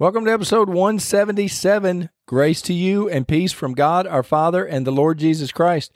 Welcome to episode 177. Grace to you and peace from God our Father and the Lord Jesus Christ.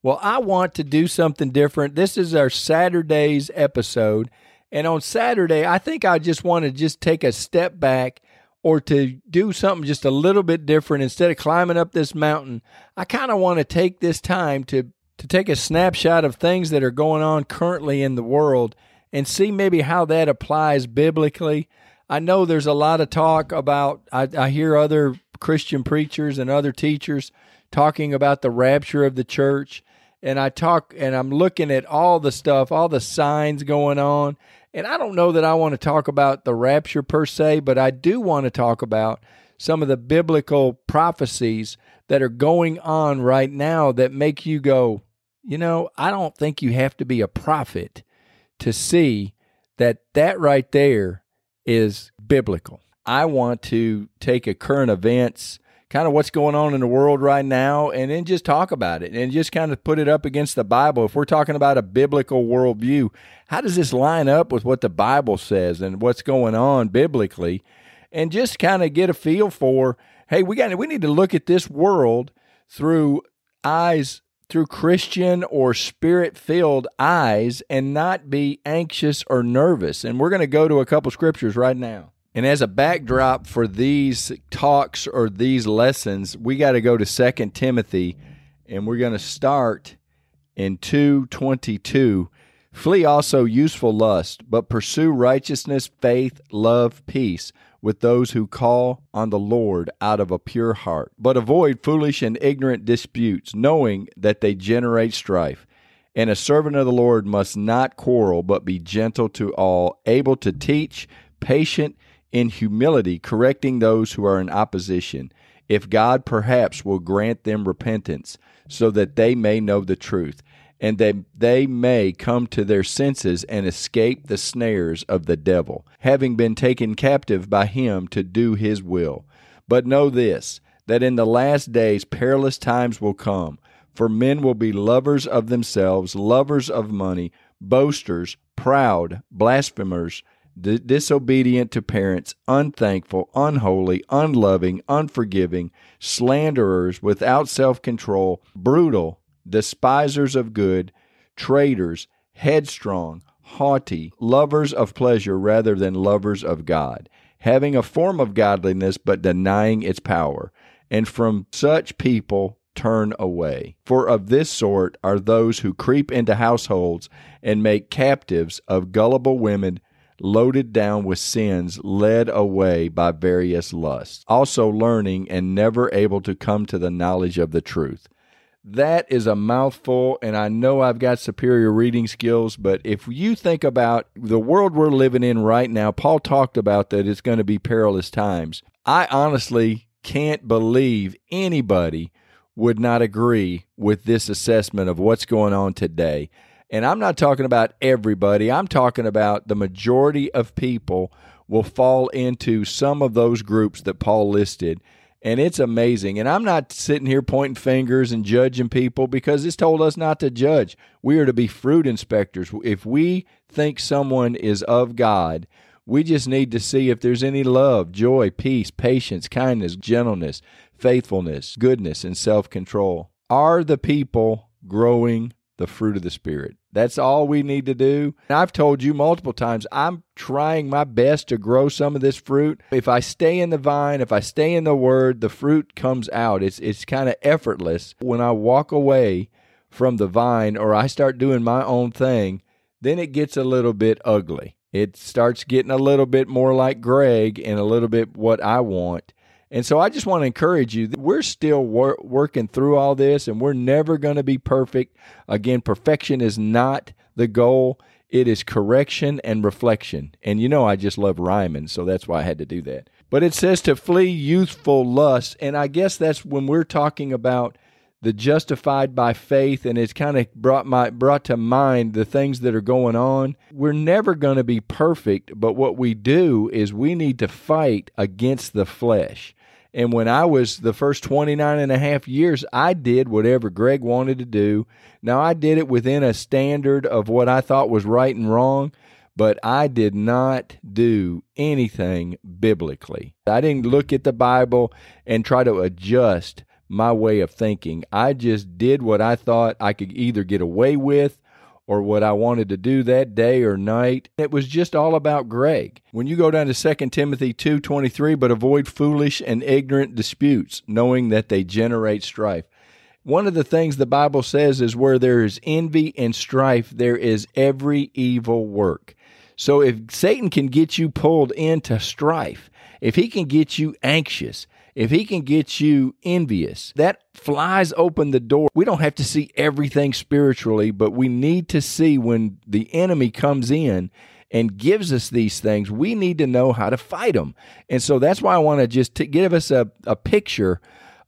Well, I want to do something different. This is our Saturday's episode. And on Saturday, I think I just want to just take a step back or to do something just a little bit different instead of climbing up this mountain. I kind of want to take this time to to take a snapshot of things that are going on currently in the world and see maybe how that applies biblically. I know there's a lot of talk about I, I hear other Christian preachers and other teachers talking about the rapture of the church and I talk and I'm looking at all the stuff, all the signs going on. And I don't know that I want to talk about the rapture per se, but I do want to talk about some of the biblical prophecies that are going on right now that make you go, you know, I don't think you have to be a prophet to see that that right there is biblical. I want to take a current events kind of what's going on in the world right now and then just talk about it and just kind of put it up against the Bible. If we're talking about a biblical worldview, how does this line up with what the Bible says and what's going on biblically? And just kind of get a feel for, hey, we got we need to look at this world through eyes through Christian or spirit filled eyes and not be anxious or nervous. And we're going to go to a couple scriptures right now. And as a backdrop for these talks or these lessons, we got to go to Second Timothy and we're going to start in 222. Flee also useful lust, but pursue righteousness, faith, love, peace with those who call on the Lord out of a pure heart. But avoid foolish and ignorant disputes, knowing that they generate strife. And a servant of the Lord must not quarrel, but be gentle to all, able to teach, patient in humility, correcting those who are in opposition, if God perhaps will grant them repentance, so that they may know the truth, and that they may come to their senses and escape the snares of the devil, having been taken captive by him to do his will. But know this, that in the last days perilous times will come, for men will be lovers of themselves, lovers of money, boasters, proud, blasphemers, disobedient to parents, unthankful, unholy, unloving, unforgiving, slanderers, without self control, brutal, despisers of good, traitors, headstrong, haughty, lovers of pleasure rather than lovers of God, having a form of godliness but denying its power. And from such people turn away. For of this sort are those who creep into households and make captives of gullible women loaded down with sins, led away by various lusts, also learning and never able to come to the knowledge of the truth. That is a mouthful, and I know I've got superior reading skills, but if you think about the world we're living in right now, Paul talked about that it's going to be perilous times. I honestly can't believe anybody would not agree with this assessment of what's going on today. And I'm not talking about everybody, I'm talking about the majority of people will fall into some of those groups that Paul listed. And it's amazing. And I'm not sitting here pointing fingers and judging people because it's told us not to judge. We are to be fruit inspectors. If we think someone is of God, we just need to see if there's any love, joy, peace, patience, kindness, gentleness, faithfulness, goodness, and self control. Are the people growing the fruit of the Spirit? That's all we need to do. And I've told you multiple times, I'm trying my best to grow some of this fruit. If I stay in the vine, if I stay in the word, the fruit comes out. It's it's kind of effortless. When I walk away from the vine or I start doing my own thing, then it gets a little bit ugly. It starts getting a little bit more like Greg and a little bit what I want. And so I just want to encourage you. We're still wor- working through all this, and we're never going to be perfect. Again, perfection is not the goal. It is correction and reflection. And you know, I just love rhyming, so that's why I had to do that. But it says to flee youthful lust. And I guess that's when we're talking about the justified by faith and it's kind of brought my brought to mind the things that are going on we're never going to be perfect but what we do is we need to fight against the flesh and when I was the first 29 and a half years, I did whatever Greg wanted to do. Now, I did it within a standard of what I thought was right and wrong, but I did not do anything biblically. I didn't look at the Bible and try to adjust my way of thinking. I just did what I thought I could either get away with or what I wanted to do that day or night. It was just all about Greg. When you go down to 2 Timothy 2:23, but avoid foolish and ignorant disputes, knowing that they generate strife. One of the things the Bible says is where there is envy and strife, there is every evil work. So if Satan can get you pulled into strife, if he can get you anxious, if he can get you envious, that flies open the door. We don't have to see everything spiritually, but we need to see when the enemy comes in and gives us these things, we need to know how to fight them. And so that's why I want to just give us a, a picture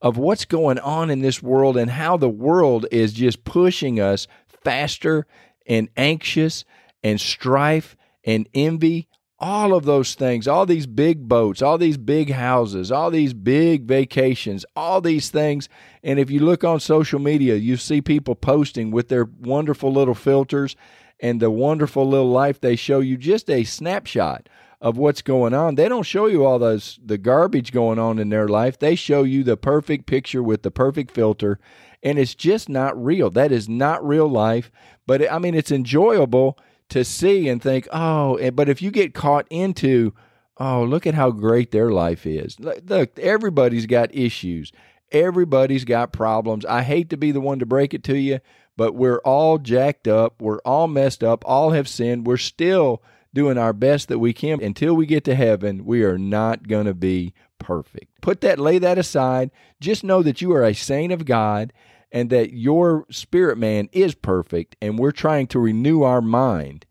of what's going on in this world and how the world is just pushing us faster and anxious and strife and envy all of those things, all these big boats, all these big houses, all these big vacations, all these things. And if you look on social media, you see people posting with their wonderful little filters and the wonderful little life they show you just a snapshot of what's going on. They don't show you all those the garbage going on in their life. They show you the perfect picture with the perfect filter and it's just not real. That is not real life, but I mean it's enjoyable to see and think, oh, eh, but if you get caught into, oh, look at how great their life is. Look, everybody's got issues. Everybody's got problems. I hate to be the one to break it to you, but we're all jacked up. We're all messed up. All have sinned. We're still doing our best that we can. Until we get to heaven, we are not going to be perfect. Put that, lay that aside. Just know that you are a saint of God and that your spirit man is perfect, and we're trying to renew our mind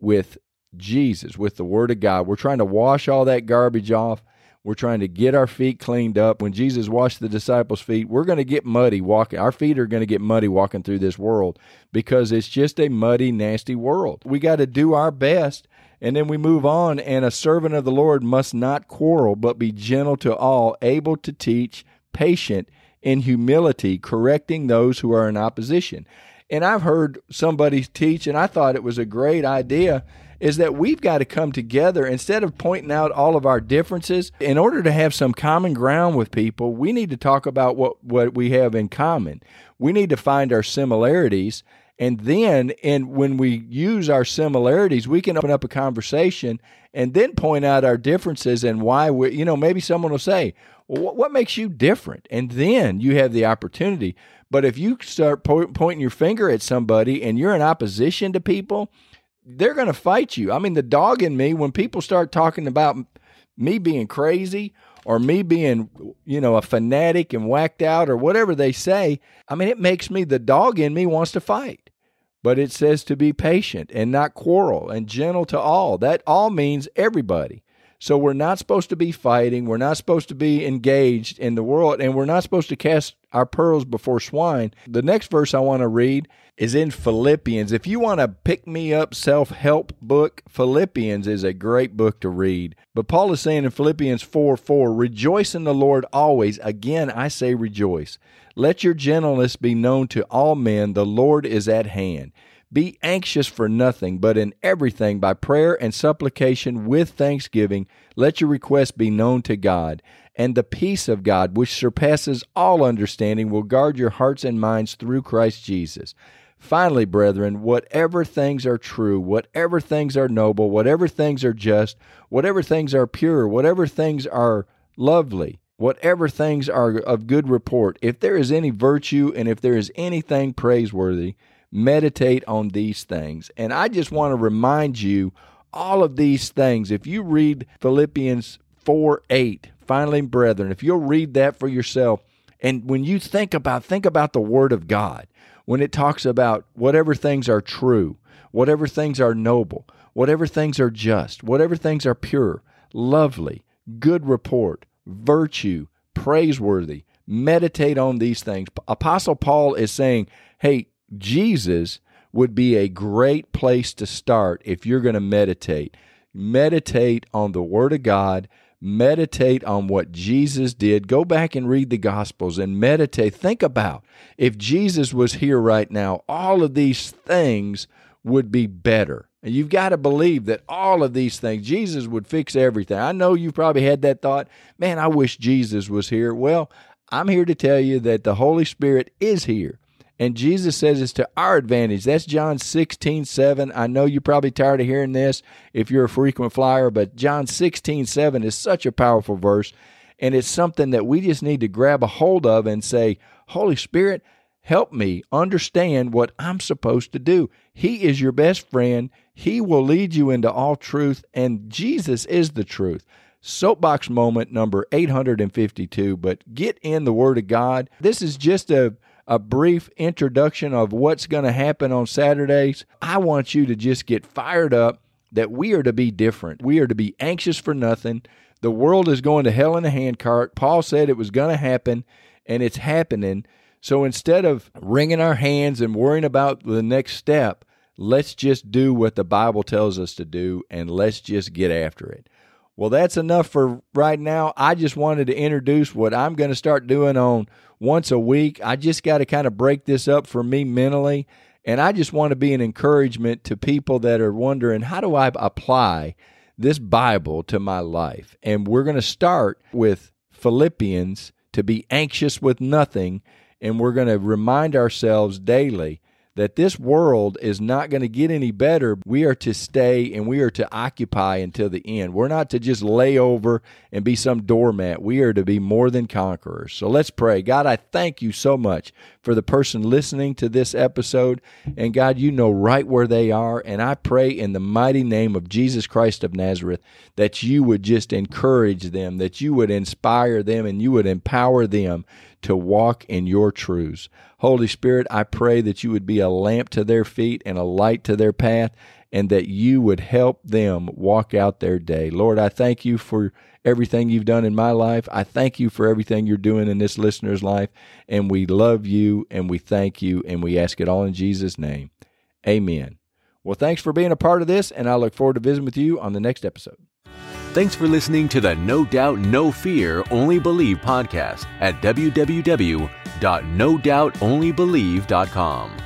with Jesus, with the Word of God. We're trying to wash all that garbage off. We're trying to get our feet cleaned up. When Jesus washed the disciples' feet, we're going to get muddy walking. Our feet are going to get muddy walking through this world because it's just a muddy, nasty world. We got to do our best and then we move on. And a servant of the Lord must not quarrel, but be gentle to all, able to teach, patient, in humility, correcting those who are in opposition. And I've heard somebody teach, and I thought it was a great idea, is that we've got to come together instead of pointing out all of our differences. In order to have some common ground with people, we need to talk about what, what we have in common. We need to find our similarities. And then, and when we use our similarities, we can open up a conversation and then point out our differences and why we, you know, maybe someone will say, well, what, makes you different? And then you have the opportunity. But if you start po- pointing your finger at somebody and you're in opposition to people, they're going to fight you. I mean, the dog in me, when people start talking about me being crazy or me being, you know, a fanatic and whacked out or whatever they say, I mean, it makes me, the dog in me wants to fight. But it says to be patient and not quarrel and gentle to all. That all means everybody. So we're not supposed to be fighting. We're not supposed to be engaged in the world, and we're not supposed to cast our pearls before swine. The next verse I want to read is in Philippians. If you want a pick me up self help book, Philippians is a great book to read. But Paul is saying in Philippians 4 4, rejoice in the Lord always. Again, I say rejoice. Let your gentleness be known to all men. The Lord is at hand. Be anxious for nothing, but in everything by prayer and supplication with thanksgiving, let your requests be known to God. And the peace of God, which surpasses all understanding, will guard your hearts and minds through Christ Jesus. Finally, brethren, whatever things are true, whatever things are noble, whatever things are just, whatever things are pure, whatever things are lovely, whatever things are of good report, if there is any virtue and if there is anything praiseworthy, meditate on these things. And I just want to remind you all of these things. If you read Philippians 4 8, finally, brethren, if you'll read that for yourself, and when you think about think about the word of God, when it talks about whatever things are true, whatever things are noble, whatever things are just, whatever things are pure, lovely, good report, virtue, praiseworthy. Meditate on these things. Apostle Paul is saying, hey, Jesus would be a great place to start if you're going to meditate. Meditate on the Word of God. Meditate on what Jesus did. Go back and read the Gospels and meditate. Think about if Jesus was here right now, all of these things would be better. And you've got to believe that all of these things, Jesus would fix everything. I know you probably had that thought, man, I wish Jesus was here. Well, I'm here to tell you that the Holy Spirit is here. And Jesus says it's to our advantage. That's John 16, 7. I know you're probably tired of hearing this if you're a frequent flyer, but John 16, 7 is such a powerful verse. And it's something that we just need to grab a hold of and say, Holy Spirit, help me understand what I'm supposed to do. He is your best friend. He will lead you into all truth, and Jesus is the truth. Soapbox moment number 852, but get in the Word of God. This is just a a brief introduction of what's going to happen on Saturdays. I want you to just get fired up that we are to be different. We are to be anxious for nothing. The world is going to hell in a handcart. Paul said it was going to happen, and it's happening. So instead of wringing our hands and worrying about the next step, let's just do what the Bible tells us to do and let's just get after it. Well, that's enough for right now. I just wanted to introduce what I'm going to start doing on once a week. I just got to kind of break this up for me mentally. And I just want to be an encouragement to people that are wondering how do I apply this Bible to my life? And we're going to start with Philippians to be anxious with nothing. And we're going to remind ourselves daily that this world is not going to get any better. We are to stay and we are to occupy until the end. We're not to just lay over and be some doormat. We are to be more than conquerors. So let's pray. God, I thank you so much for the person listening to this episode. And God, you know right where they are. And I pray in the mighty name of Jesus Christ of Nazareth that you would just encourage them, that you would inspire them, and you would empower them to walk in your truths. Holy Spirit, I pray that you would be a lamp to their feet and a light to their path, and that you would help them walk out their day. Lord, I thank you for everything you've done in my life. I thank you for everything you're doing in this listener's life, and we love you and we thank you and we ask it all in Jesus' name. Amen. Well, thanks for being a part of this, and I look forward to visiting with you on the next episode. Thanks for listening to the No Doubt, No Fear, Only Believe podcast at www.nodoubtonlybelieve.com.